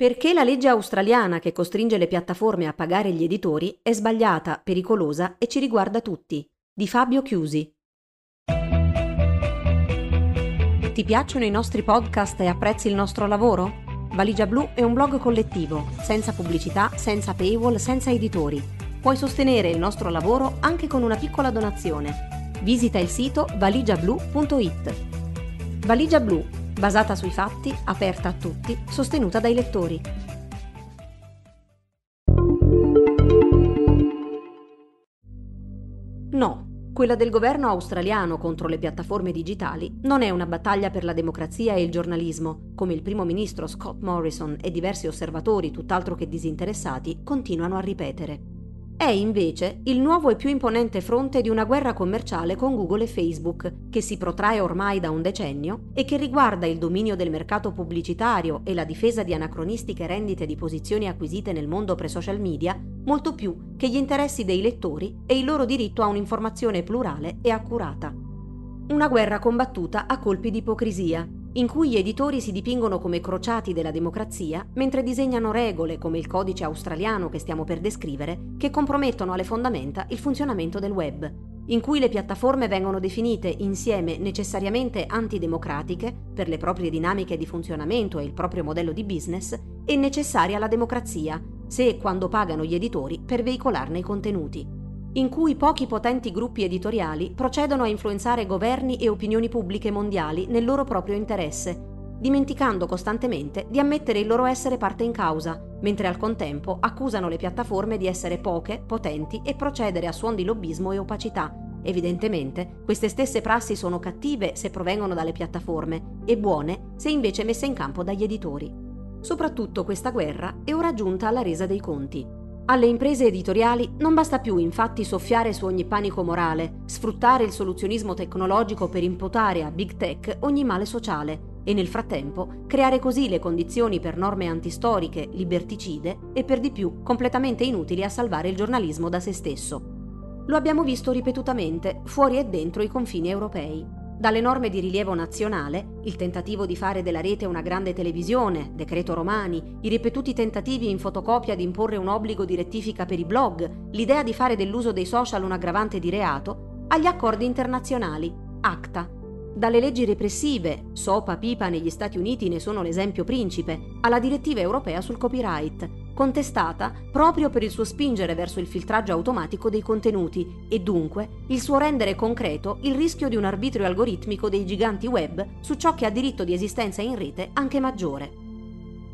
Perché la legge australiana che costringe le piattaforme a pagare gli editori è sbagliata, pericolosa e ci riguarda tutti. Di Fabio Chiusi. Ti piacciono i nostri podcast e apprezzi il nostro lavoro? Valigia Blu è un blog collettivo, senza pubblicità, senza paywall, senza editori. Puoi sostenere il nostro lavoro anche con una piccola donazione. Visita il sito valigiablu.it. Valigia Blu basata sui fatti, aperta a tutti, sostenuta dai lettori. No, quella del governo australiano contro le piattaforme digitali non è una battaglia per la democrazia e il giornalismo, come il primo ministro Scott Morrison e diversi osservatori tutt'altro che disinteressati continuano a ripetere. È invece il nuovo e più imponente fronte di una guerra commerciale con Google e Facebook, che si protrae ormai da un decennio e che riguarda il dominio del mercato pubblicitario e la difesa di anacronistiche rendite di posizioni acquisite nel mondo pre-social media, molto più che gli interessi dei lettori e il loro diritto a un'informazione plurale e accurata. Una guerra combattuta a colpi di ipocrisia, in cui gli editori si dipingono come crociati della democrazia, mentre disegnano regole come il codice australiano che stiamo per descrivere, che compromettono alle fondamenta il funzionamento del web, in cui le piattaforme vengono definite insieme necessariamente antidemocratiche per le proprie dinamiche di funzionamento e il proprio modello di business e necessarie alla democrazia, se e quando pagano gli editori per veicolarne i contenuti in cui pochi potenti gruppi editoriali procedono a influenzare governi e opinioni pubbliche mondiali nel loro proprio interesse, dimenticando costantemente di ammettere il loro essere parte in causa, mentre al contempo accusano le piattaforme di essere poche, potenti e procedere a suon di lobbismo e opacità. Evidentemente, queste stesse prassi sono cattive se provengono dalle piattaforme e buone se invece messe in campo dagli editori. Soprattutto questa guerra è ora giunta alla resa dei conti. Alle imprese editoriali non basta più infatti soffiare su ogni panico morale, sfruttare il soluzionismo tecnologico per imputare a Big Tech ogni male sociale e nel frattempo creare così le condizioni per norme antistoriche, liberticide e per di più completamente inutili a salvare il giornalismo da se stesso. Lo abbiamo visto ripetutamente fuori e dentro i confini europei. Dalle norme di rilievo nazionale, il tentativo di fare della rete una grande televisione, decreto Romani, i ripetuti tentativi in fotocopia di imporre un obbligo di rettifica per i blog, l'idea di fare dell'uso dei social un aggravante di reato, agli accordi internazionali, ACTA, dalle leggi repressive, SOPA, PIPA negli Stati Uniti ne sono l'esempio principe, alla direttiva europea sul copyright, contestata proprio per il suo spingere verso il filtraggio automatico dei contenuti e dunque il suo rendere concreto il rischio di un arbitrio algoritmico dei giganti web su ciò che ha diritto di esistenza in rete anche maggiore.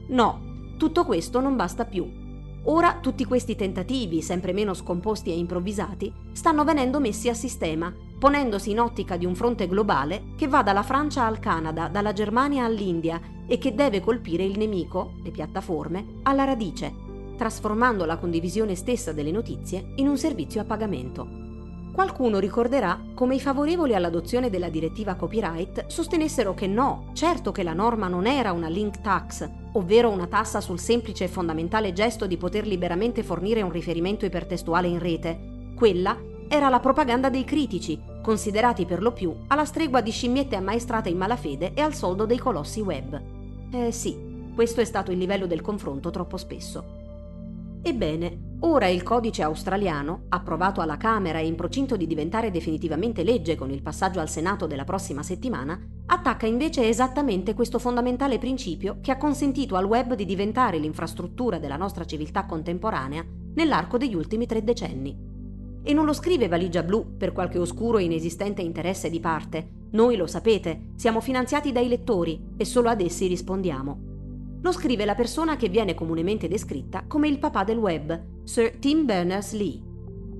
No, tutto questo non basta più. Ora tutti questi tentativi, sempre meno scomposti e improvvisati, stanno venendo messi a sistema, ponendosi in ottica di un fronte globale che va dalla Francia al Canada, dalla Germania all'India e che deve colpire il nemico, le piattaforme, alla radice, trasformando la condivisione stessa delle notizie in un servizio a pagamento. Qualcuno ricorderà come i favorevoli all'adozione della direttiva copyright sostenessero che no, certo che la norma non era una link tax, ovvero una tassa sul semplice e fondamentale gesto di poter liberamente fornire un riferimento ipertestuale in rete. Quella era la propaganda dei critici, considerati per lo più alla stregua di scimmiette ammaestrate in malafede e al soldo dei colossi web. Eh sì, questo è stato il livello del confronto troppo spesso. Ebbene, ora il codice australiano, approvato alla Camera e in procinto di diventare definitivamente legge con il passaggio al Senato della prossima settimana, attacca invece esattamente questo fondamentale principio che ha consentito al web di diventare l'infrastruttura della nostra civiltà contemporanea nell'arco degli ultimi tre decenni. E non lo scrive Valigia Blu per qualche oscuro e inesistente interesse di parte. Noi lo sapete, siamo finanziati dai lettori e solo ad essi rispondiamo lo scrive la persona che viene comunemente descritta come il papà del web, Sir Tim Berners-Lee.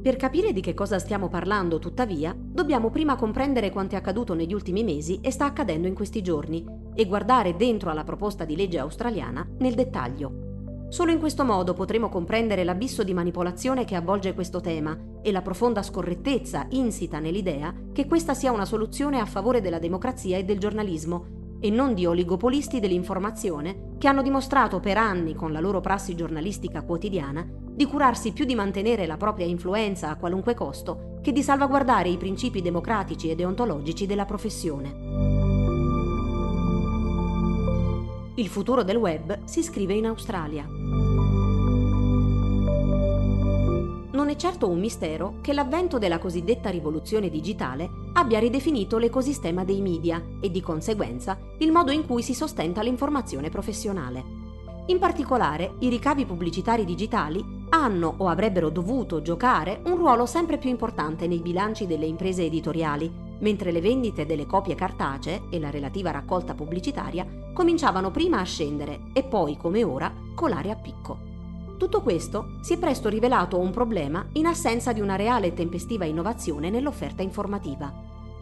Per capire di che cosa stiamo parlando, tuttavia, dobbiamo prima comprendere quanto è accaduto negli ultimi mesi e sta accadendo in questi giorni e guardare dentro alla proposta di legge australiana nel dettaglio. Solo in questo modo potremo comprendere l'abisso di manipolazione che avvolge questo tema e la profonda scorrettezza insita nell'idea che questa sia una soluzione a favore della democrazia e del giornalismo e non di oligopolisti dell'informazione che hanno dimostrato per anni con la loro prassi giornalistica quotidiana di curarsi più di mantenere la propria influenza a qualunque costo che di salvaguardare i principi democratici e deontologici della professione. Il futuro del web si scrive in Australia. È certo un mistero che l'avvento della cosiddetta rivoluzione digitale abbia ridefinito l'ecosistema dei media e di conseguenza il modo in cui si sostenta l'informazione professionale. In particolare, i ricavi pubblicitari digitali hanno o avrebbero dovuto giocare un ruolo sempre più importante nei bilanci delle imprese editoriali, mentre le vendite delle copie cartacee e la relativa raccolta pubblicitaria cominciavano prima a scendere e poi, come ora, colare a picco. Tutto questo si è presto rivelato un problema in assenza di una reale e tempestiva innovazione nell'offerta informativa.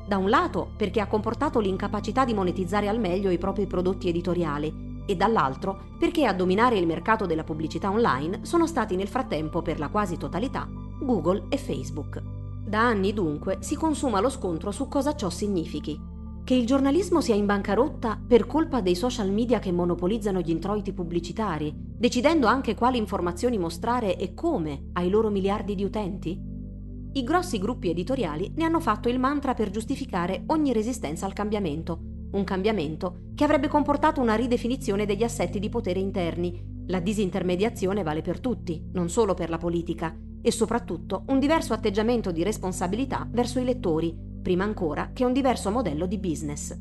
Da un lato perché ha comportato l'incapacità di monetizzare al meglio i propri prodotti editoriali e dall'altro perché a dominare il mercato della pubblicità online sono stati nel frattempo per la quasi totalità Google e Facebook. Da anni dunque si consuma lo scontro su cosa ciò significhi. Che il giornalismo sia in bancarotta per colpa dei social media che monopolizzano gli introiti pubblicitari, decidendo anche quali informazioni mostrare e come ai loro miliardi di utenti? I grossi gruppi editoriali ne hanno fatto il mantra per giustificare ogni resistenza al cambiamento, un cambiamento che avrebbe comportato una ridefinizione degli assetti di potere interni. La disintermediazione vale per tutti, non solo per la politica, e soprattutto un diverso atteggiamento di responsabilità verso i lettori, prima ancora che un diverso modello di business.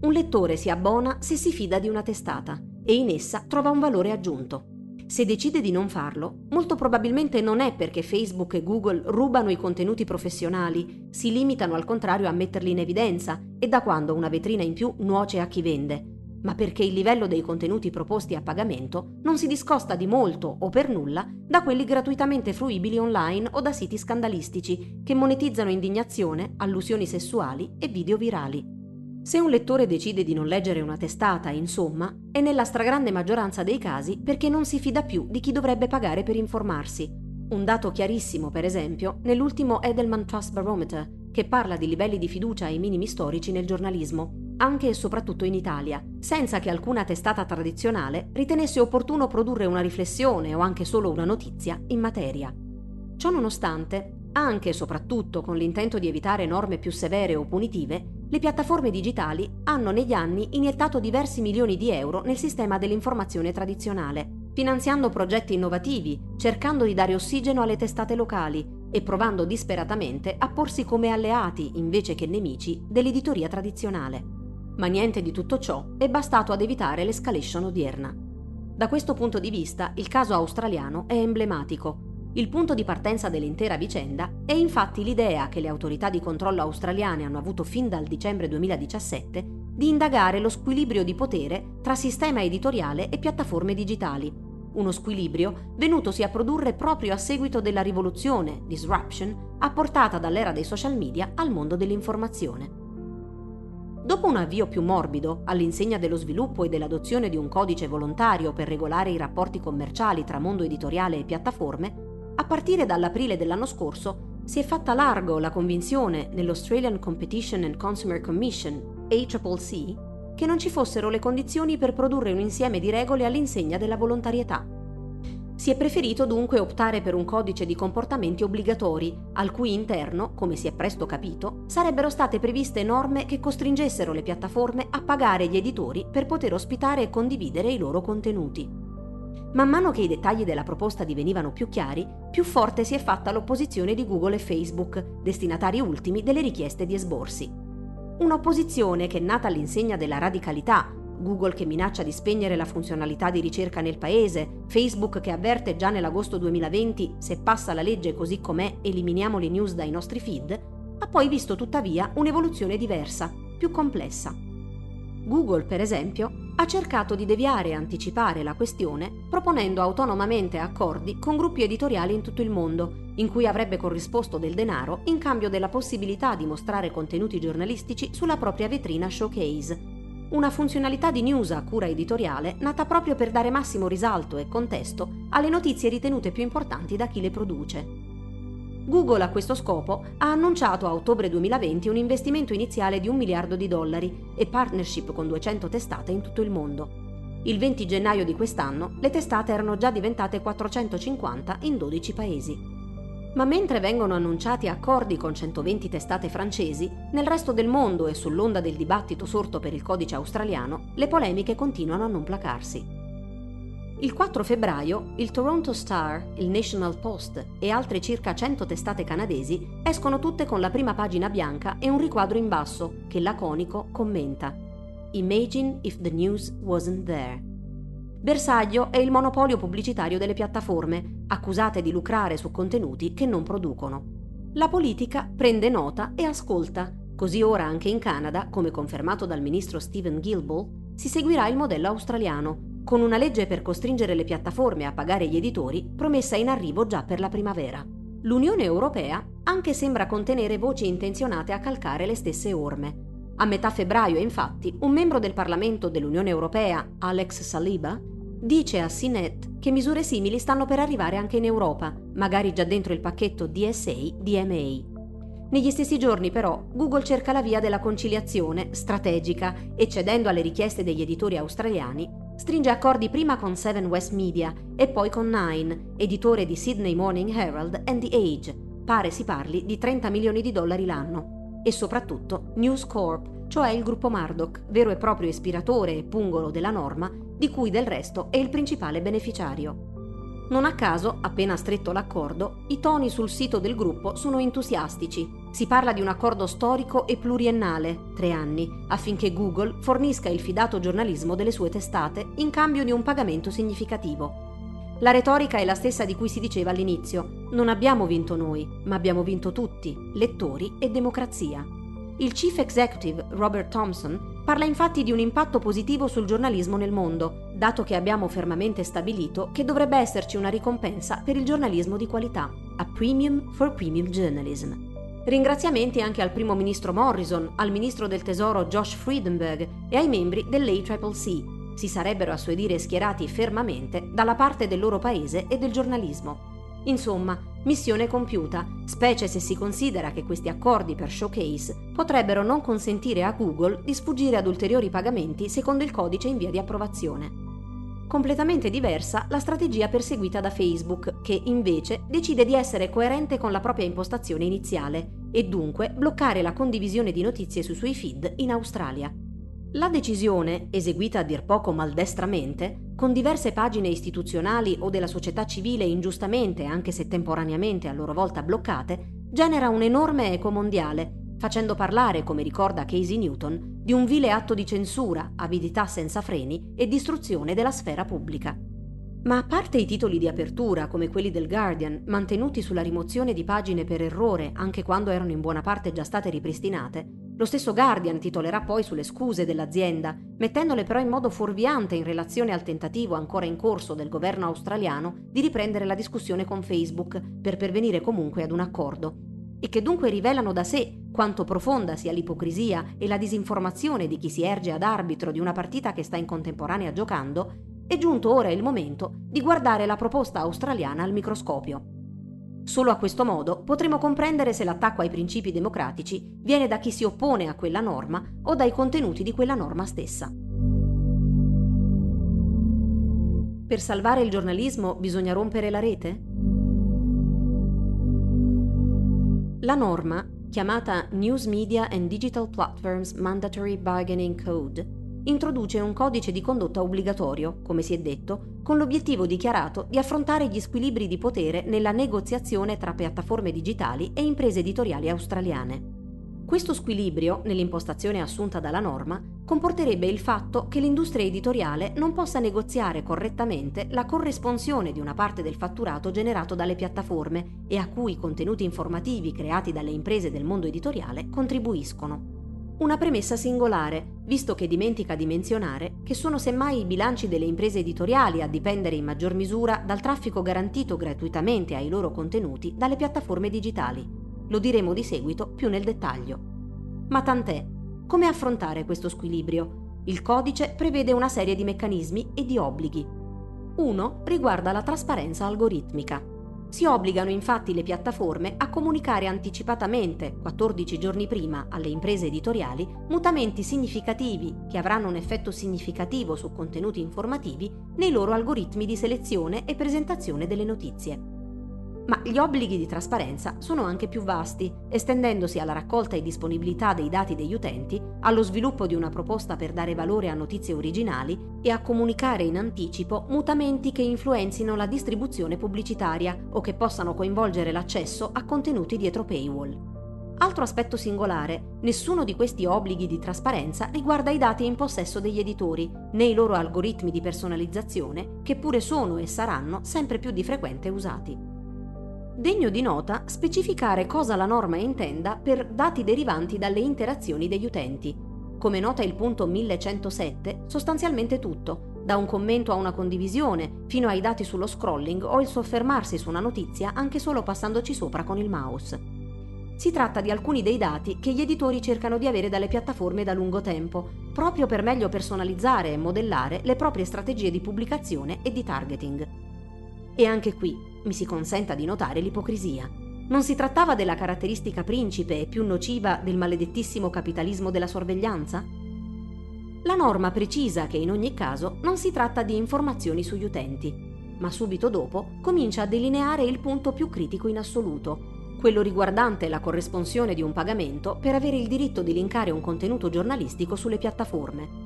Un lettore si abbona se si fida di una testata e in essa trova un valore aggiunto. Se decide di non farlo, molto probabilmente non è perché Facebook e Google rubano i contenuti professionali, si limitano al contrario a metterli in evidenza e da quando una vetrina in più nuoce a chi vende, ma perché il livello dei contenuti proposti a pagamento non si discosta di molto o per nulla da quelli gratuitamente fruibili online o da siti scandalistici che monetizzano indignazione, allusioni sessuali e video virali. Se un lettore decide di non leggere una testata, insomma, è nella stragrande maggioranza dei casi perché non si fida più di chi dovrebbe pagare per informarsi. Un dato chiarissimo, per esempio, nell'ultimo Edelman Trust Barometer, che parla di livelli di fiducia ai minimi storici nel giornalismo, anche e soprattutto in Italia, senza che alcuna testata tradizionale ritenesse opportuno produrre una riflessione o anche solo una notizia in materia. Ciò nonostante, anche e soprattutto con l'intento di evitare norme più severe o punitive, le piattaforme digitali hanno negli anni iniettato diversi milioni di euro nel sistema dell'informazione tradizionale, finanziando progetti innovativi, cercando di dare ossigeno alle testate locali e provando disperatamente a porsi come alleati invece che nemici dell'editoria tradizionale. Ma niente di tutto ciò è bastato ad evitare l'escalation odierna. Da questo punto di vista il caso australiano è emblematico il punto di partenza dell'intera vicenda è infatti l'idea che le autorità di controllo australiane hanno avuto fin dal dicembre 2017 di indagare lo squilibrio di potere tra sistema editoriale e piattaforme digitali, uno squilibrio venutosi a produrre proprio a seguito della rivoluzione, disruption, apportata dall'era dei social media al mondo dell'informazione. Dopo un avvio più morbido, all'insegna dello sviluppo e dell'adozione di un codice volontario per regolare i rapporti commerciali tra mondo editoriale e piattaforme, a partire dall'aprile dell'anno scorso si è fatta largo la convinzione nell'Australian Competition and Consumer Commission, ACCC, che non ci fossero le condizioni per produrre un insieme di regole all'insegna della volontarietà. Si è preferito dunque optare per un codice di comportamenti obbligatori, al cui interno, come si è presto capito, sarebbero state previste norme che costringessero le piattaforme a pagare gli editori per poter ospitare e condividere i loro contenuti. Man mano che i dettagli della proposta divenivano più chiari, più forte si è fatta l'opposizione di Google e Facebook, destinatari ultimi delle richieste di esborsi. Un'opposizione che nata all'insegna della radicalità, Google che minaccia di spegnere la funzionalità di ricerca nel paese, Facebook che avverte già nell'agosto 2020 se passa la legge così com'è eliminiamo le news dai nostri feed, ha poi visto tuttavia un'evoluzione diversa, più complessa. Google, per esempio, ha cercato di deviare e anticipare la questione proponendo autonomamente accordi con gruppi editoriali in tutto il mondo, in cui avrebbe corrisposto del denaro in cambio della possibilità di mostrare contenuti giornalistici sulla propria vetrina showcase. Una funzionalità di news a cura editoriale nata proprio per dare massimo risalto e contesto alle notizie ritenute più importanti da chi le produce. Google a questo scopo ha annunciato a ottobre 2020 un investimento iniziale di un miliardo di dollari e partnership con 200 testate in tutto il mondo. Il 20 gennaio di quest'anno le testate erano già diventate 450 in 12 paesi. Ma mentre vengono annunciati accordi con 120 testate francesi, nel resto del mondo e sull'onda del dibattito sorto per il codice australiano, le polemiche continuano a non placarsi. Il 4 febbraio il Toronto Star, il National Post e altre circa 100 testate canadesi escono tutte con la prima pagina bianca e un riquadro in basso che laconico commenta Imagine if the news wasn't there. Bersaglio è il monopolio pubblicitario delle piattaforme, accusate di lucrare su contenuti che non producono. La politica prende nota e ascolta. Così ora anche in Canada, come confermato dal ministro Stephen Guilbeault, si seguirà il modello australiano, con una legge per costringere le piattaforme a pagare gli editori promessa in arrivo già per la primavera. L'Unione Europea anche sembra contenere voci intenzionate a calcare le stesse orme. A metà febbraio, infatti, un membro del Parlamento dell'Unione Europea, Alex Saliba, dice a CNET che misure simili stanno per arrivare anche in Europa, magari già dentro il pacchetto DSA-DMA. Negli stessi giorni però Google cerca la via della conciliazione strategica e cedendo alle richieste degli editori australiani stringe accordi prima con Seven West Media e poi con Nine, editore di Sydney Morning Herald and The Age. Pare si parli di 30 milioni di dollari l'anno. E soprattutto News Corp, cioè il gruppo Murdoch, vero e proprio ispiratore e pungolo della norma, di cui del resto è il principale beneficiario. Non a caso, appena stretto l'accordo, i toni sul sito del gruppo sono entusiastici. Si parla di un accordo storico e pluriennale, tre anni, affinché Google fornisca il fidato giornalismo delle sue testate in cambio di un pagamento significativo. La retorica è la stessa di cui si diceva all'inizio. Non abbiamo vinto noi, ma abbiamo vinto tutti, lettori e democrazia. Il chief executive Robert Thompson parla infatti di un impatto positivo sul giornalismo nel mondo, dato che abbiamo fermamente stabilito che dovrebbe esserci una ricompensa per il giornalismo di qualità, a premium for premium journalism. Ringraziamenti anche al primo ministro Morrison, al ministro del tesoro Josh Friedenberg e ai membri dell'ACCC. Si sarebbero a suo dire schierati fermamente dalla parte del loro paese e del giornalismo. Insomma, missione compiuta, specie se si considera che questi accordi per showcase potrebbero non consentire a Google di sfuggire ad ulteriori pagamenti secondo il codice in via di approvazione. Completamente diversa la strategia perseguita da Facebook, che invece decide di essere coerente con la propria impostazione iniziale e dunque bloccare la condivisione di notizie sui suoi feed in Australia. La decisione, eseguita a dir poco maldestramente, con diverse pagine istituzionali o della società civile ingiustamente, anche se temporaneamente a loro volta bloccate, genera un enorme eco mondiale, facendo parlare, come ricorda Casey Newton, di un vile atto di censura, avidità senza freni e distruzione della sfera pubblica. Ma a parte i titoli di apertura, come quelli del Guardian, mantenuti sulla rimozione di pagine per errore, anche quando erano in buona parte già state ripristinate, lo stesso Guardian titolerà poi sulle scuse dell'azienda, mettendole però in modo fuorviante in relazione al tentativo ancora in corso del governo australiano di riprendere la discussione con Facebook per pervenire comunque ad un accordo, e che dunque rivelano da sé quanto profonda sia l'ipocrisia e la disinformazione di chi si erge ad arbitro di una partita che sta in contemporanea giocando, è giunto ora il momento di guardare la proposta australiana al microscopio. Solo a questo modo potremo comprendere se l'attacco ai principi democratici viene da chi si oppone a quella norma o dai contenuti di quella norma stessa. Per salvare il giornalismo bisogna rompere la rete? La norma, chiamata News Media and Digital Platforms Mandatory Bargaining Code, introduce un codice di condotta obbligatorio, come si è detto, con l'obiettivo dichiarato di affrontare gli squilibri di potere nella negoziazione tra piattaforme digitali e imprese editoriali australiane. Questo squilibrio, nell'impostazione assunta dalla norma, comporterebbe il fatto che l'industria editoriale non possa negoziare correttamente la corresponsione di una parte del fatturato generato dalle piattaforme e a cui i contenuti informativi creati dalle imprese del mondo editoriale contribuiscono. Una premessa singolare, visto che dimentica di menzionare che sono semmai i bilanci delle imprese editoriali a dipendere in maggior misura dal traffico garantito gratuitamente ai loro contenuti dalle piattaforme digitali. Lo diremo di seguito più nel dettaglio. Ma tant'è. Come affrontare questo squilibrio? Il codice prevede una serie di meccanismi e di obblighi. Uno riguarda la trasparenza algoritmica. Si obbligano infatti le piattaforme a comunicare anticipatamente, 14 giorni prima, alle imprese editoriali mutamenti significativi che avranno un effetto significativo su contenuti informativi nei loro algoritmi di selezione e presentazione delle notizie. Ma gli obblighi di trasparenza sono anche più vasti, estendendosi alla raccolta e disponibilità dei dati degli utenti, allo sviluppo di una proposta per dare valore a notizie originali e a comunicare in anticipo mutamenti che influenzino la distribuzione pubblicitaria o che possano coinvolgere l'accesso a contenuti dietro paywall. Altro aspetto singolare, nessuno di questi obblighi di trasparenza riguarda i dati in possesso degli editori, né i loro algoritmi di personalizzazione, che pure sono e saranno sempre più di frequente usati. Degno di nota specificare cosa la norma intenda per dati derivanti dalle interazioni degli utenti. Come nota il punto 1107, sostanzialmente tutto, da un commento a una condivisione, fino ai dati sullo scrolling o il soffermarsi su una notizia anche solo passandoci sopra con il mouse. Si tratta di alcuni dei dati che gli editori cercano di avere dalle piattaforme da lungo tempo, proprio per meglio personalizzare e modellare le proprie strategie di pubblicazione e di targeting. E anche qui mi si consenta di notare l'ipocrisia. Non si trattava della caratteristica principe e più nociva del maledettissimo capitalismo della sorveglianza? La norma precisa che in ogni caso non si tratta di informazioni sugli utenti, ma subito dopo comincia a delineare il punto più critico in assoluto, quello riguardante la corresponsione di un pagamento per avere il diritto di linkare un contenuto giornalistico sulle piattaforme.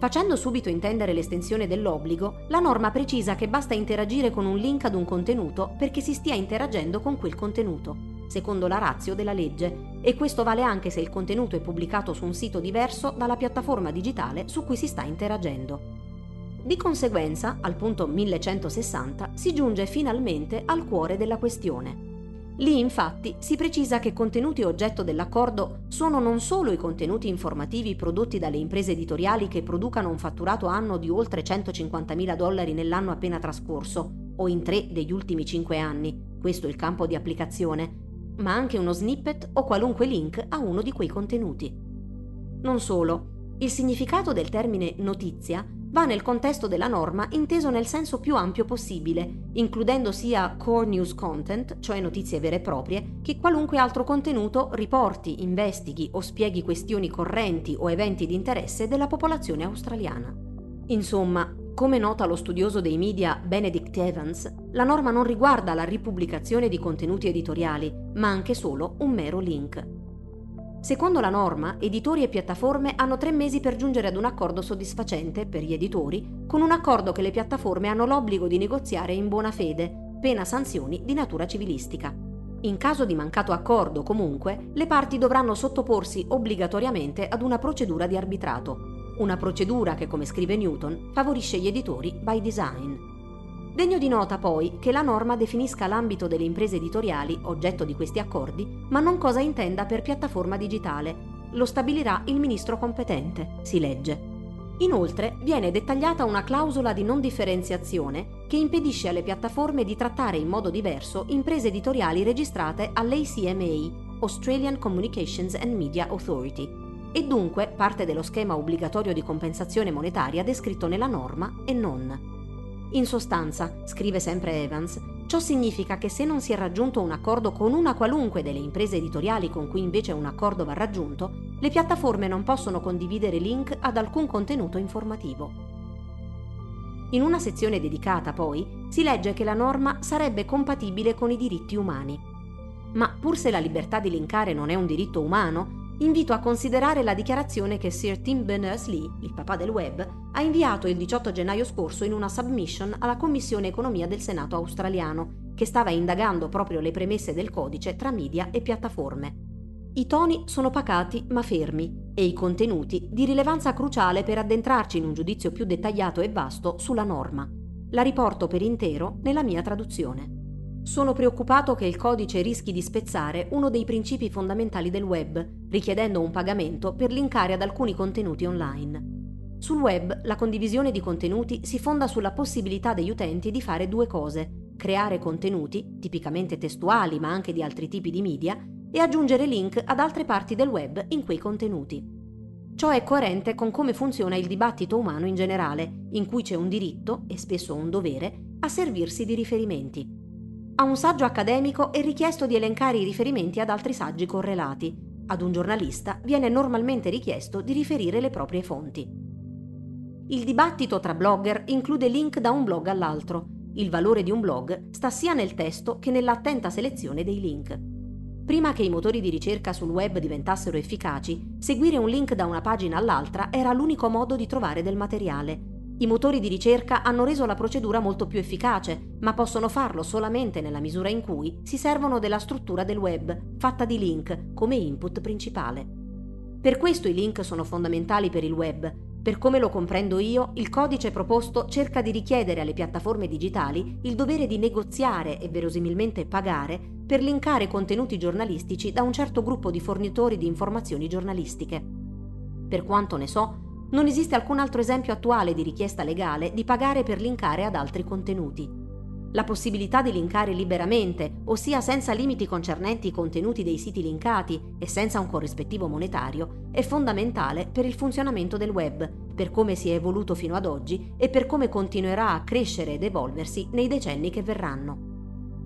Facendo subito intendere l'estensione dell'obbligo, la norma precisa che basta interagire con un link ad un contenuto perché si stia interagendo con quel contenuto, secondo la razio della legge, e questo vale anche se il contenuto è pubblicato su un sito diverso dalla piattaforma digitale su cui si sta interagendo. Di conseguenza, al punto 1160 si giunge finalmente al cuore della questione. Lì infatti si precisa che contenuti oggetto dell'accordo sono non solo i contenuti informativi prodotti dalle imprese editoriali che producano un fatturato anno di oltre 150.000 dollari nell'anno appena trascorso, o in tre degli ultimi cinque anni, questo è il campo di applicazione, ma anche uno snippet o qualunque link a uno di quei contenuti. Non solo, il significato del termine notizia va nel contesto della norma inteso nel senso più ampio possibile, includendo sia core news content, cioè notizie vere e proprie, che qualunque altro contenuto riporti, investighi o spieghi questioni correnti o eventi di interesse della popolazione australiana. Insomma, come nota lo studioso dei media Benedict Evans, la norma non riguarda la ripubblicazione di contenuti editoriali, ma anche solo un mero link. Secondo la norma, editori e piattaforme hanno tre mesi per giungere ad un accordo soddisfacente per gli editori, con un accordo che le piattaforme hanno l'obbligo di negoziare in buona fede, pena sanzioni di natura civilistica. In caso di mancato accordo, comunque, le parti dovranno sottoporsi obbligatoriamente ad una procedura di arbitrato, una procedura che, come scrive Newton, favorisce gli editori by design. Degno di nota poi che la norma definisca l'ambito delle imprese editoriali oggetto di questi accordi, ma non cosa intenda per piattaforma digitale. Lo stabilirà il ministro competente, si legge. Inoltre viene dettagliata una clausola di non differenziazione che impedisce alle piattaforme di trattare in modo diverso imprese editoriali registrate all'ACMA, Australian Communications and Media Authority, e dunque parte dello schema obbligatorio di compensazione monetaria descritto nella norma e non. In sostanza, scrive sempre Evans, ciò significa che se non si è raggiunto un accordo con una qualunque delle imprese editoriali con cui invece un accordo va raggiunto, le piattaforme non possono condividere link ad alcun contenuto informativo. In una sezione dedicata, poi, si legge che la norma sarebbe compatibile con i diritti umani. Ma pur se la libertà di linkare non è un diritto umano, invito a considerare la dichiarazione che Sir Tim Berners-Lee, il papà del web, ha inviato il 18 gennaio scorso in una submission alla Commissione Economia del Senato australiano, che stava indagando proprio le premesse del codice tra media e piattaforme. I toni sono pacati ma fermi e i contenuti di rilevanza cruciale per addentrarci in un giudizio più dettagliato e vasto sulla norma. La riporto per intero nella mia traduzione. Sono preoccupato che il codice rischi di spezzare uno dei principi fondamentali del web, richiedendo un pagamento per linkare ad alcuni contenuti online. Sul web la condivisione di contenuti si fonda sulla possibilità degli utenti di fare due cose, creare contenuti, tipicamente testuali ma anche di altri tipi di media, e aggiungere link ad altre parti del web in quei contenuti. Ciò è coerente con come funziona il dibattito umano in generale, in cui c'è un diritto, e spesso un dovere, a servirsi di riferimenti. A un saggio accademico è richiesto di elencare i riferimenti ad altri saggi correlati. Ad un giornalista viene normalmente richiesto di riferire le proprie fonti. Il dibattito tra blogger include link da un blog all'altro. il valore di un blog sta sia nel testo che nell'attenta selezione dei link. Prima che i motori di ricerca sul web diventassero efficaci, seguire un link da una pagina all'altra era l'unico modo di trovare del materiale. I motori di ricerca hanno reso la procedura molto più efficace, ma possono farlo solamente nella misura in cui si servono della struttura del web, fatta di link, come input principale. Per questo i link sono fondamentali per il web, per come lo comprendo io, il codice proposto cerca di richiedere alle piattaforme digitali il dovere di negoziare e verosimilmente pagare per linkare contenuti giornalistici da un certo gruppo di fornitori di informazioni giornalistiche. Per quanto ne so, non esiste alcun altro esempio attuale di richiesta legale di pagare per linkare ad altri contenuti. La possibilità di linkare liberamente, ossia senza limiti concernenti i contenuti dei siti linkati e senza un corrispettivo monetario, è fondamentale per il funzionamento del web, per come si è evoluto fino ad oggi e per come continuerà a crescere ed evolversi nei decenni che verranno.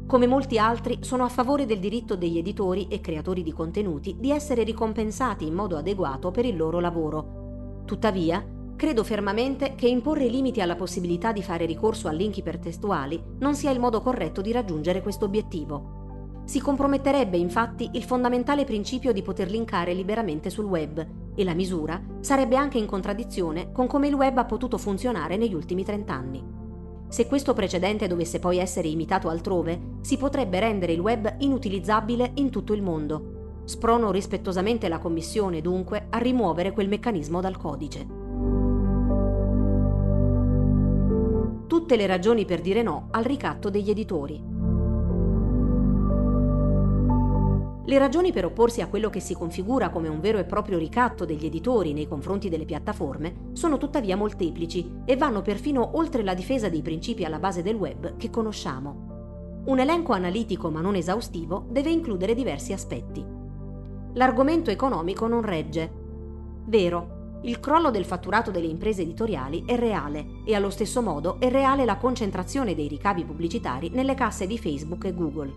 Come molti altri, sono a favore del diritto degli editori e creatori di contenuti di essere ricompensati in modo adeguato per il loro lavoro. Tuttavia, Credo fermamente che imporre limiti alla possibilità di fare ricorso a link ipertestuali non sia il modo corretto di raggiungere questo obiettivo. Si comprometterebbe infatti il fondamentale principio di poter linkare liberamente sul web e la misura sarebbe anche in contraddizione con come il web ha potuto funzionare negli ultimi 30 anni. Se questo precedente dovesse poi essere imitato altrove, si potrebbe rendere il web inutilizzabile in tutto il mondo. Sprono rispettosamente la Commissione dunque a rimuovere quel meccanismo dal codice. tutte le ragioni per dire no al ricatto degli editori. Le ragioni per opporsi a quello che si configura come un vero e proprio ricatto degli editori nei confronti delle piattaforme sono tuttavia molteplici e vanno perfino oltre la difesa dei principi alla base del web che conosciamo. Un elenco analitico ma non esaustivo deve includere diversi aspetti. L'argomento economico non regge. Vero, il crollo del fatturato delle imprese editoriali è reale e allo stesso modo è reale la concentrazione dei ricavi pubblicitari nelle casse di Facebook e Google.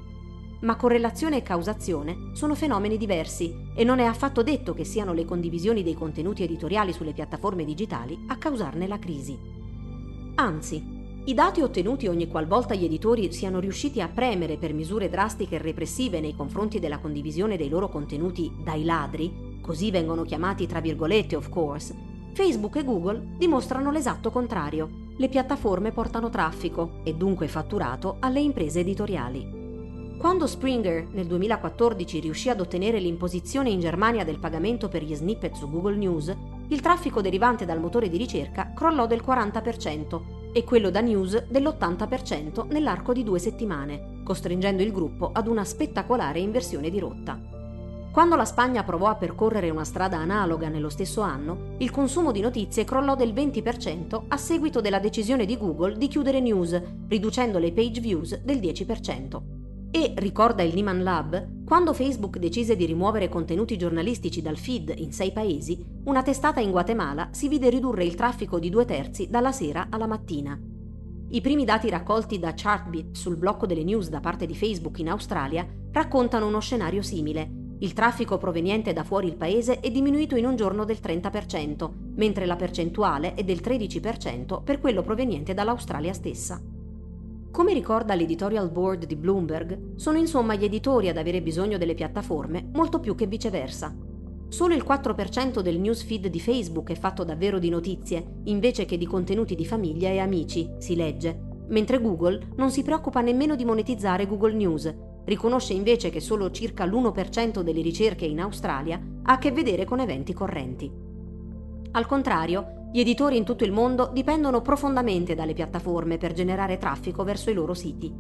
Ma correlazione e causazione sono fenomeni diversi e non è affatto detto che siano le condivisioni dei contenuti editoriali sulle piattaforme digitali a causarne la crisi. Anzi, i dati ottenuti ogni qualvolta gli editori siano riusciti a premere per misure drastiche e repressive nei confronti della condivisione dei loro contenuti dai ladri così vengono chiamati tra virgolette of course, Facebook e Google dimostrano l'esatto contrario. Le piattaforme portano traffico e dunque fatturato alle imprese editoriali. Quando Springer nel 2014 riuscì ad ottenere l'imposizione in Germania del pagamento per gli snippet su Google News, il traffico derivante dal motore di ricerca crollò del 40% e quello da news dell'80% nell'arco di due settimane, costringendo il gruppo ad una spettacolare inversione di rotta. Quando la Spagna provò a percorrere una strada analoga nello stesso anno, il consumo di notizie crollò del 20% a seguito della decisione di Google di chiudere news, riducendo le page views del 10%. E, ricorda il Lehman Lab, quando Facebook decise di rimuovere contenuti giornalistici dal feed in sei paesi, una testata in Guatemala si vide ridurre il traffico di due terzi dalla sera alla mattina. I primi dati raccolti da Chartbeat sul blocco delle news da parte di Facebook in Australia raccontano uno scenario simile, il traffico proveniente da fuori il paese è diminuito in un giorno del 30%, mentre la percentuale è del 13% per quello proveniente dall'Australia stessa. Come ricorda l'editorial board di Bloomberg, sono insomma gli editori ad avere bisogno delle piattaforme molto più che viceversa. Solo il 4% del newsfeed di Facebook è fatto davvero di notizie, invece che di contenuti di famiglia e amici, si legge, mentre Google non si preoccupa nemmeno di monetizzare Google News, riconosce invece che solo circa l'1% delle ricerche in Australia ha a che vedere con eventi correnti. Al contrario, gli editori in tutto il mondo dipendono profondamente dalle piattaforme per generare traffico verso i loro siti.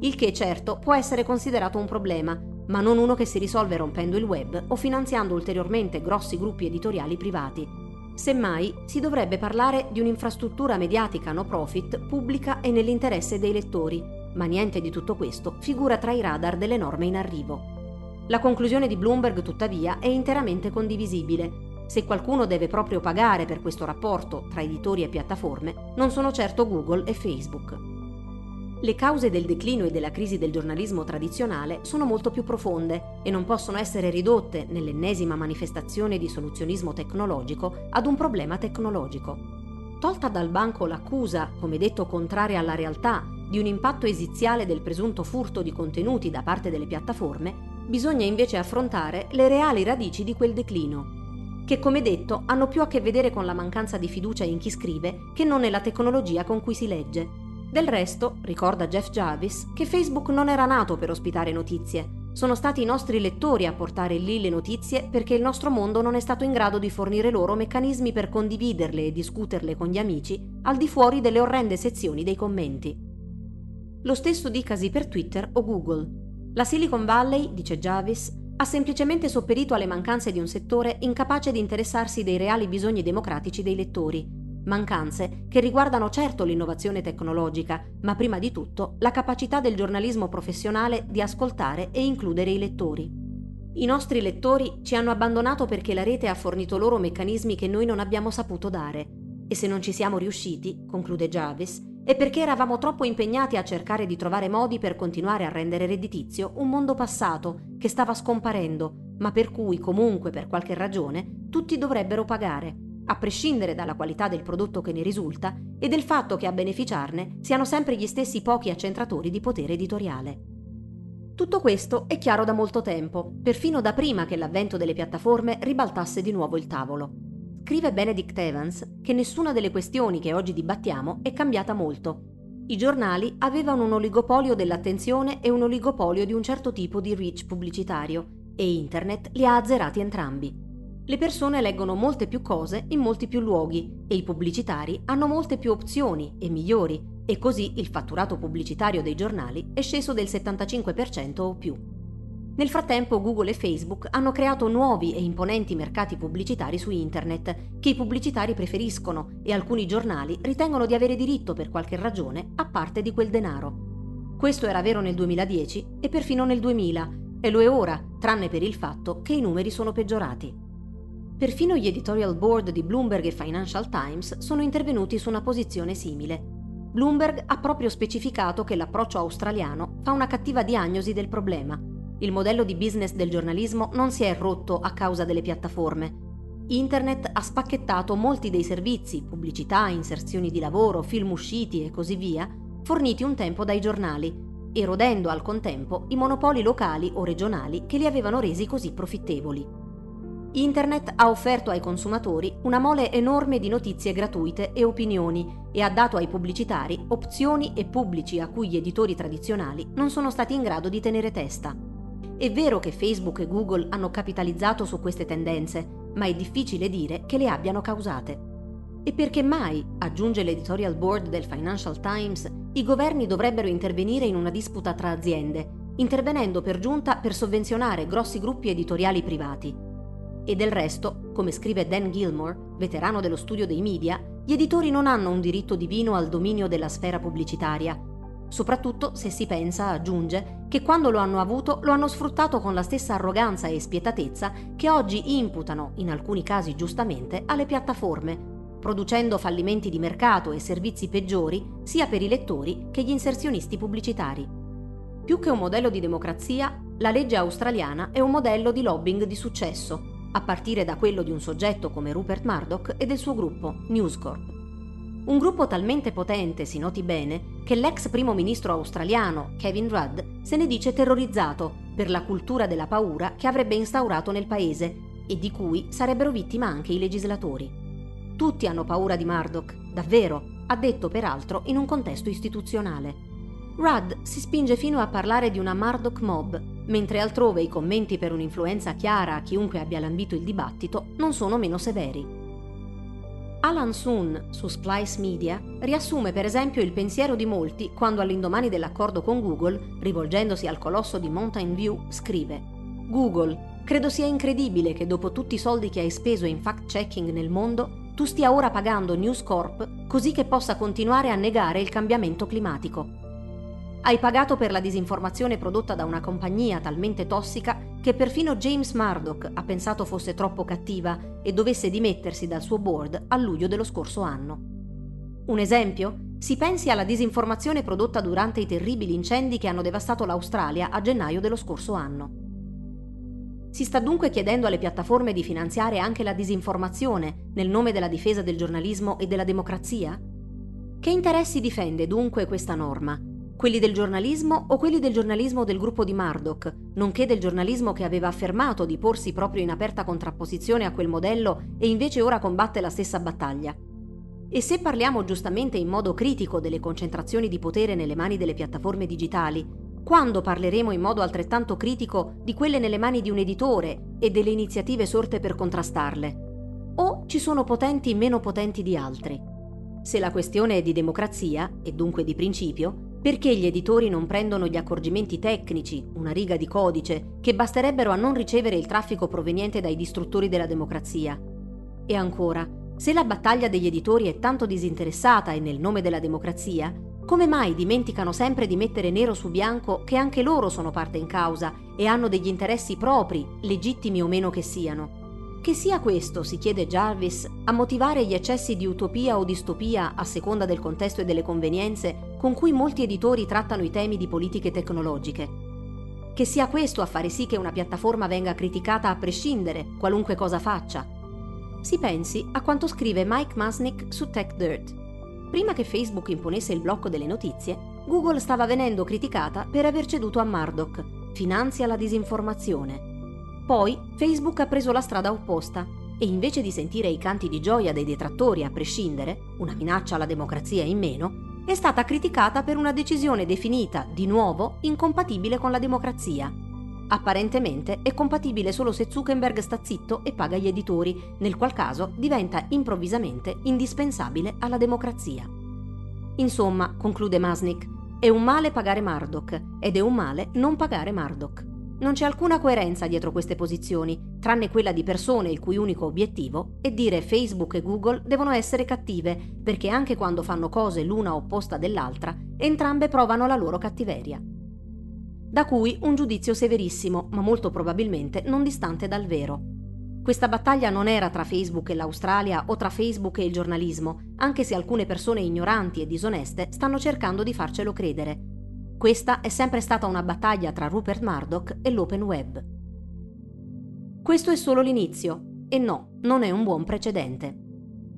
Il che certo può essere considerato un problema, ma non uno che si risolve rompendo il web o finanziando ulteriormente grossi gruppi editoriali privati. Semmai si dovrebbe parlare di un'infrastruttura mediatica no profit pubblica e nell'interesse dei lettori, ma niente di tutto questo figura tra i radar delle norme in arrivo. La conclusione di Bloomberg, tuttavia, è interamente condivisibile. Se qualcuno deve proprio pagare per questo rapporto tra editori e piattaforme, non sono certo Google e Facebook. Le cause del declino e della crisi del giornalismo tradizionale sono molto più profonde e non possono essere ridotte nell'ennesima manifestazione di soluzionismo tecnologico ad un problema tecnologico. Tolta dal banco l'accusa, come detto contraria alla realtà, di un impatto esiziale del presunto furto di contenuti da parte delle piattaforme, bisogna invece affrontare le reali radici di quel declino, che come detto hanno più a che vedere con la mancanza di fiducia in chi scrive che non nella tecnologia con cui si legge. Del resto, ricorda Jeff Jarvis, che Facebook non era nato per ospitare notizie, sono stati i nostri lettori a portare lì le notizie perché il nostro mondo non è stato in grado di fornire loro meccanismi per condividerle e discuterle con gli amici al di fuori delle orrende sezioni dei commenti. Lo stesso dicasi per Twitter o Google. La Silicon Valley, dice Javis, ha semplicemente sopperito alle mancanze di un settore incapace di interessarsi dei reali bisogni democratici dei lettori mancanze che riguardano certo l'innovazione tecnologica, ma prima di tutto la capacità del giornalismo professionale di ascoltare e includere i lettori. I nostri lettori ci hanno abbandonato perché la rete ha fornito loro meccanismi che noi non abbiamo saputo dare. E se non ci siamo riusciti, conclude Jarvis, è perché eravamo troppo impegnati a cercare di trovare modi per continuare a rendere redditizio un mondo passato che stava scomparendo, ma per cui comunque per qualche ragione tutti dovrebbero pagare a prescindere dalla qualità del prodotto che ne risulta e del fatto che a beneficiarne siano sempre gli stessi pochi accentratori di potere editoriale. Tutto questo è chiaro da molto tempo, perfino da prima che l'avvento delle piattaforme ribaltasse di nuovo il tavolo. Scrive Benedict Evans che nessuna delle questioni che oggi dibattiamo è cambiata molto. I giornali avevano un oligopolio dell'attenzione e un oligopolio di un certo tipo di reach pubblicitario e Internet li ha azzerati entrambi. Le persone leggono molte più cose in molti più luoghi e i pubblicitari hanno molte più opzioni e migliori e così il fatturato pubblicitario dei giornali è sceso del 75% o più. Nel frattempo Google e Facebook hanno creato nuovi e imponenti mercati pubblicitari su Internet che i pubblicitari preferiscono e alcuni giornali ritengono di avere diritto per qualche ragione a parte di quel denaro. Questo era vero nel 2010 e perfino nel 2000 e lo è ora, tranne per il fatto che i numeri sono peggiorati. Perfino gli editorial board di Bloomberg e Financial Times sono intervenuti su una posizione simile. Bloomberg ha proprio specificato che l'approccio australiano fa una cattiva diagnosi del problema. Il modello di business del giornalismo non si è rotto a causa delle piattaforme. Internet ha spacchettato molti dei servizi, pubblicità, inserzioni di lavoro, film usciti e così via, forniti un tempo dai giornali, erodendo al contempo i monopoli locali o regionali che li avevano resi così profittevoli. Internet ha offerto ai consumatori una mole enorme di notizie gratuite e opinioni e ha dato ai pubblicitari opzioni e pubblici a cui gli editori tradizionali non sono stati in grado di tenere testa. È vero che Facebook e Google hanno capitalizzato su queste tendenze, ma è difficile dire che le abbiano causate. E perché mai, aggiunge l'editorial board del Financial Times, i governi dovrebbero intervenire in una disputa tra aziende, intervenendo per giunta per sovvenzionare grossi gruppi editoriali privati e del resto, come scrive Dan Gilmore, veterano dello studio dei media, gli editori non hanno un diritto divino al dominio della sfera pubblicitaria. Soprattutto se si pensa, aggiunge, che quando lo hanno avuto lo hanno sfruttato con la stessa arroganza e spietatezza che oggi imputano, in alcuni casi giustamente, alle piattaforme, producendo fallimenti di mercato e servizi peggiori sia per i lettori che gli inserzionisti pubblicitari. Più che un modello di democrazia, la legge australiana è un modello di lobbying di successo, a partire da quello di un soggetto come Rupert Murdoch e del suo gruppo News Corp. Un gruppo talmente potente, si noti bene, che l'ex primo ministro australiano, Kevin Rudd, se ne dice terrorizzato per la cultura della paura che avrebbe instaurato nel paese e di cui sarebbero vittima anche i legislatori. Tutti hanno paura di Murdoch, davvero, ha detto peraltro in un contesto istituzionale. Rudd si spinge fino a parlare di una Murdoch mob, mentre altrove i commenti per un'influenza chiara a chiunque abbia lambito il dibattito non sono meno severi. Alan Soon su Splice Media riassume per esempio il pensiero di molti quando all'indomani dell'accordo con Google, rivolgendosi al colosso di Mountain View, scrive Google, credo sia incredibile che dopo tutti i soldi che hai speso in fact-checking nel mondo, tu stia ora pagando News Corp così che possa continuare a negare il cambiamento climatico. Hai pagato per la disinformazione prodotta da una compagnia talmente tossica che perfino James Murdoch ha pensato fosse troppo cattiva e dovesse dimettersi dal suo board a luglio dello scorso anno. Un esempio? Si pensi alla disinformazione prodotta durante i terribili incendi che hanno devastato l'Australia a gennaio dello scorso anno. Si sta dunque chiedendo alle piattaforme di finanziare anche la disinformazione nel nome della difesa del giornalismo e della democrazia? Che interessi difende dunque questa norma? Quelli del giornalismo o quelli del giornalismo del gruppo di Murdoch, nonché del giornalismo che aveva affermato di porsi proprio in aperta contrapposizione a quel modello e invece ora combatte la stessa battaglia. E se parliamo giustamente in modo critico delle concentrazioni di potere nelle mani delle piattaforme digitali, quando parleremo in modo altrettanto critico di quelle nelle mani di un editore e delle iniziative sorte per contrastarle? O ci sono potenti meno potenti di altri? Se la questione è di democrazia, e dunque di principio, perché gli editori non prendono gli accorgimenti tecnici, una riga di codice, che basterebbero a non ricevere il traffico proveniente dai distruttori della democrazia? E ancora, se la battaglia degli editori è tanto disinteressata e nel nome della democrazia, come mai dimenticano sempre di mettere nero su bianco che anche loro sono parte in causa e hanno degli interessi propri, legittimi o meno che siano? Che sia questo, si chiede Jarvis, a motivare gli eccessi di utopia o distopia a seconda del contesto e delle convenienze con cui molti editori trattano i temi di politiche tecnologiche. Che sia questo a fare sì che una piattaforma venga criticata a prescindere, qualunque cosa faccia. Si pensi a quanto scrive Mike Masnick su TechDirt. Prima che Facebook imponesse il blocco delle notizie, Google stava venendo criticata per aver ceduto a Murdoch, finanzia la disinformazione poi Facebook ha preso la strada opposta e invece di sentire i canti di gioia dei detrattori a prescindere, una minaccia alla democrazia in meno, è stata criticata per una decisione definita, di nuovo, incompatibile con la democrazia. Apparentemente è compatibile solo se Zuckerberg sta zitto e paga gli editori, nel qual caso diventa improvvisamente indispensabile alla democrazia. Insomma, conclude Masnick, è un male pagare Murdoch ed è un male non pagare Murdoch. Non c'è alcuna coerenza dietro queste posizioni, tranne quella di persone il cui unico obiettivo è dire Facebook e Google devono essere cattive, perché anche quando fanno cose l'una opposta dell'altra, entrambe provano la loro cattiveria. Da cui un giudizio severissimo, ma molto probabilmente non distante dal vero. Questa battaglia non era tra Facebook e l'Australia o tra Facebook e il giornalismo, anche se alcune persone ignoranti e disoneste stanno cercando di farcelo credere. Questa è sempre stata una battaglia tra Rupert Murdoch e l'Open Web. Questo è solo l'inizio, e no, non è un buon precedente.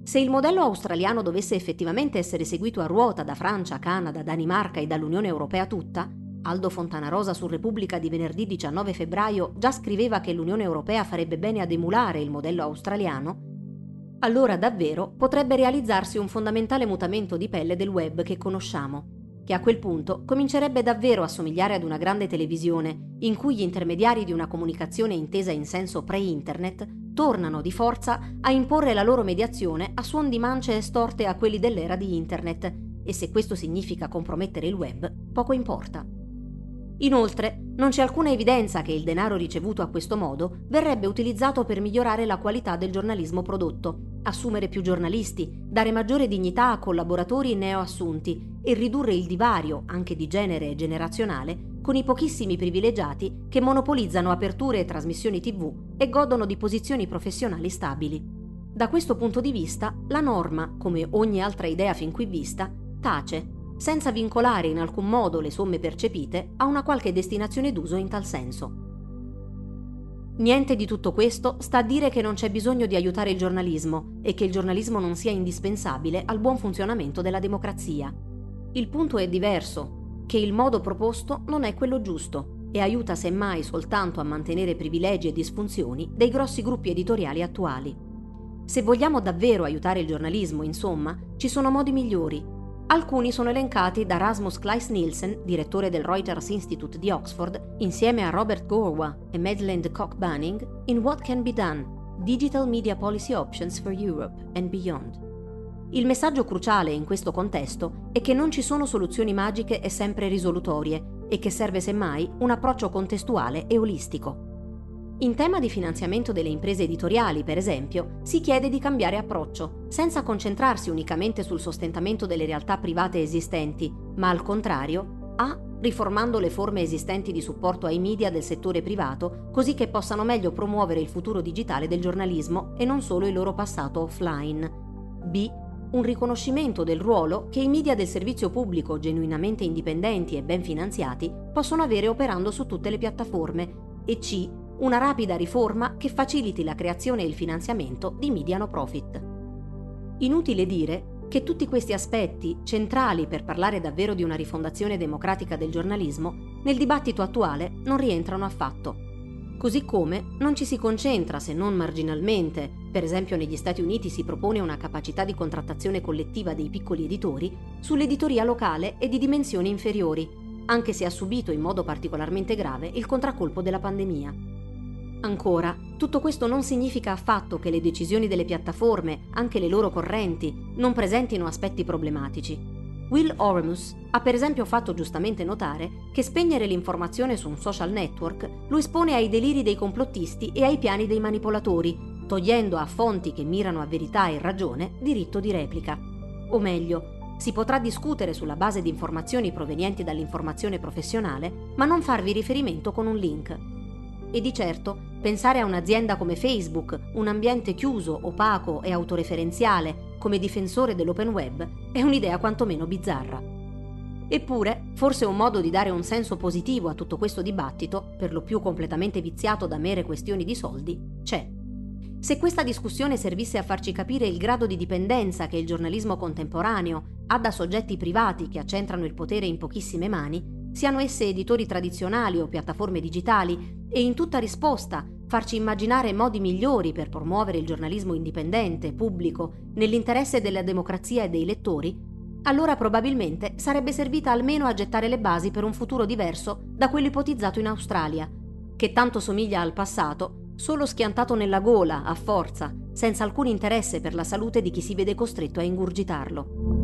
Se il modello australiano dovesse effettivamente essere seguito a ruota da Francia, Canada, Danimarca e dall'Unione Europea tutta, Aldo Fontanarosa su Repubblica di venerdì 19 febbraio già scriveva che l'Unione Europea farebbe bene ad emulare il modello australiano, allora davvero potrebbe realizzarsi un fondamentale mutamento di pelle del web che conosciamo che a quel punto comincerebbe davvero a somigliare ad una grande televisione, in cui gli intermediari di una comunicazione intesa in senso pre-internet tornano di forza a imporre la loro mediazione a suon di mance estorte a quelli dell'era di internet, e se questo significa compromettere il web, poco importa. Inoltre, non c'è alcuna evidenza che il denaro ricevuto a questo modo verrebbe utilizzato per migliorare la qualità del giornalismo prodotto, assumere più giornalisti, dare maggiore dignità a collaboratori neoassunti e ridurre il divario, anche di genere e generazionale, con i pochissimi privilegiati che monopolizzano aperture e trasmissioni tv e godono di posizioni professionali stabili. Da questo punto di vista, la norma, come ogni altra idea fin qui vista, tace senza vincolare in alcun modo le somme percepite a una qualche destinazione d'uso in tal senso. Niente di tutto questo sta a dire che non c'è bisogno di aiutare il giornalismo e che il giornalismo non sia indispensabile al buon funzionamento della democrazia. Il punto è diverso, che il modo proposto non è quello giusto e aiuta semmai soltanto a mantenere privilegi e disfunzioni dei grossi gruppi editoriali attuali. Se vogliamo davvero aiutare il giornalismo, insomma, ci sono modi migliori Alcuni sono elencati da Rasmus Kleis Nielsen, direttore del Reuters Institute di Oxford, insieme a Robert Gorwa e Madeleine de Kock Banning, in What Can Be Done, Digital Media Policy Options for Europe and Beyond. Il messaggio cruciale in questo contesto è che non ci sono soluzioni magiche e sempre risolutorie e che serve semmai un approccio contestuale e olistico. In tema di finanziamento delle imprese editoriali, per esempio, si chiede di cambiare approccio, senza concentrarsi unicamente sul sostentamento delle realtà private esistenti, ma al contrario, a riformando le forme esistenti di supporto ai media del settore privato, così che possano meglio promuovere il futuro digitale del giornalismo e non solo il loro passato offline. B. Un riconoscimento del ruolo che i media del servizio pubblico genuinamente indipendenti e ben finanziati possono avere operando su tutte le piattaforme. E C una rapida riforma che faciliti la creazione e il finanziamento di media no profit. Inutile dire che tutti questi aspetti, centrali per parlare davvero di una rifondazione democratica del giornalismo, nel dibattito attuale non rientrano affatto. Così come non ci si concentra, se non marginalmente, per esempio negli Stati Uniti si propone una capacità di contrattazione collettiva dei piccoli editori, sull'editoria locale e di dimensioni inferiori, anche se ha subito in modo particolarmente grave il contraccolpo della pandemia. Ancora, tutto questo non significa affatto che le decisioni delle piattaforme, anche le loro correnti, non presentino aspetti problematici. Will Oremus ha per esempio fatto giustamente notare che spegnere l'informazione su un social network lo espone ai deliri dei complottisti e ai piani dei manipolatori, togliendo a fonti che mirano a verità e ragione diritto di replica. O meglio, si potrà discutere sulla base di informazioni provenienti dall'informazione professionale, ma non farvi riferimento con un link. E di certo Pensare a un'azienda come Facebook, un ambiente chiuso, opaco e autoreferenziale, come difensore dell'open web, è un'idea quantomeno bizzarra. Eppure, forse un modo di dare un senso positivo a tutto questo dibattito, per lo più completamente viziato da mere questioni di soldi, c'è. Se questa discussione servisse a farci capire il grado di dipendenza che il giornalismo contemporaneo ha da soggetti privati che accentrano il potere in pochissime mani, siano esse editori tradizionali o piattaforme digitali, e in tutta risposta farci immaginare modi migliori per promuovere il giornalismo indipendente, pubblico, nell'interesse della democrazia e dei lettori, allora probabilmente sarebbe servita almeno a gettare le basi per un futuro diverso da quello ipotizzato in Australia, che tanto somiglia al passato, solo schiantato nella gola, a forza, senza alcun interesse per la salute di chi si vede costretto a ingurgitarlo.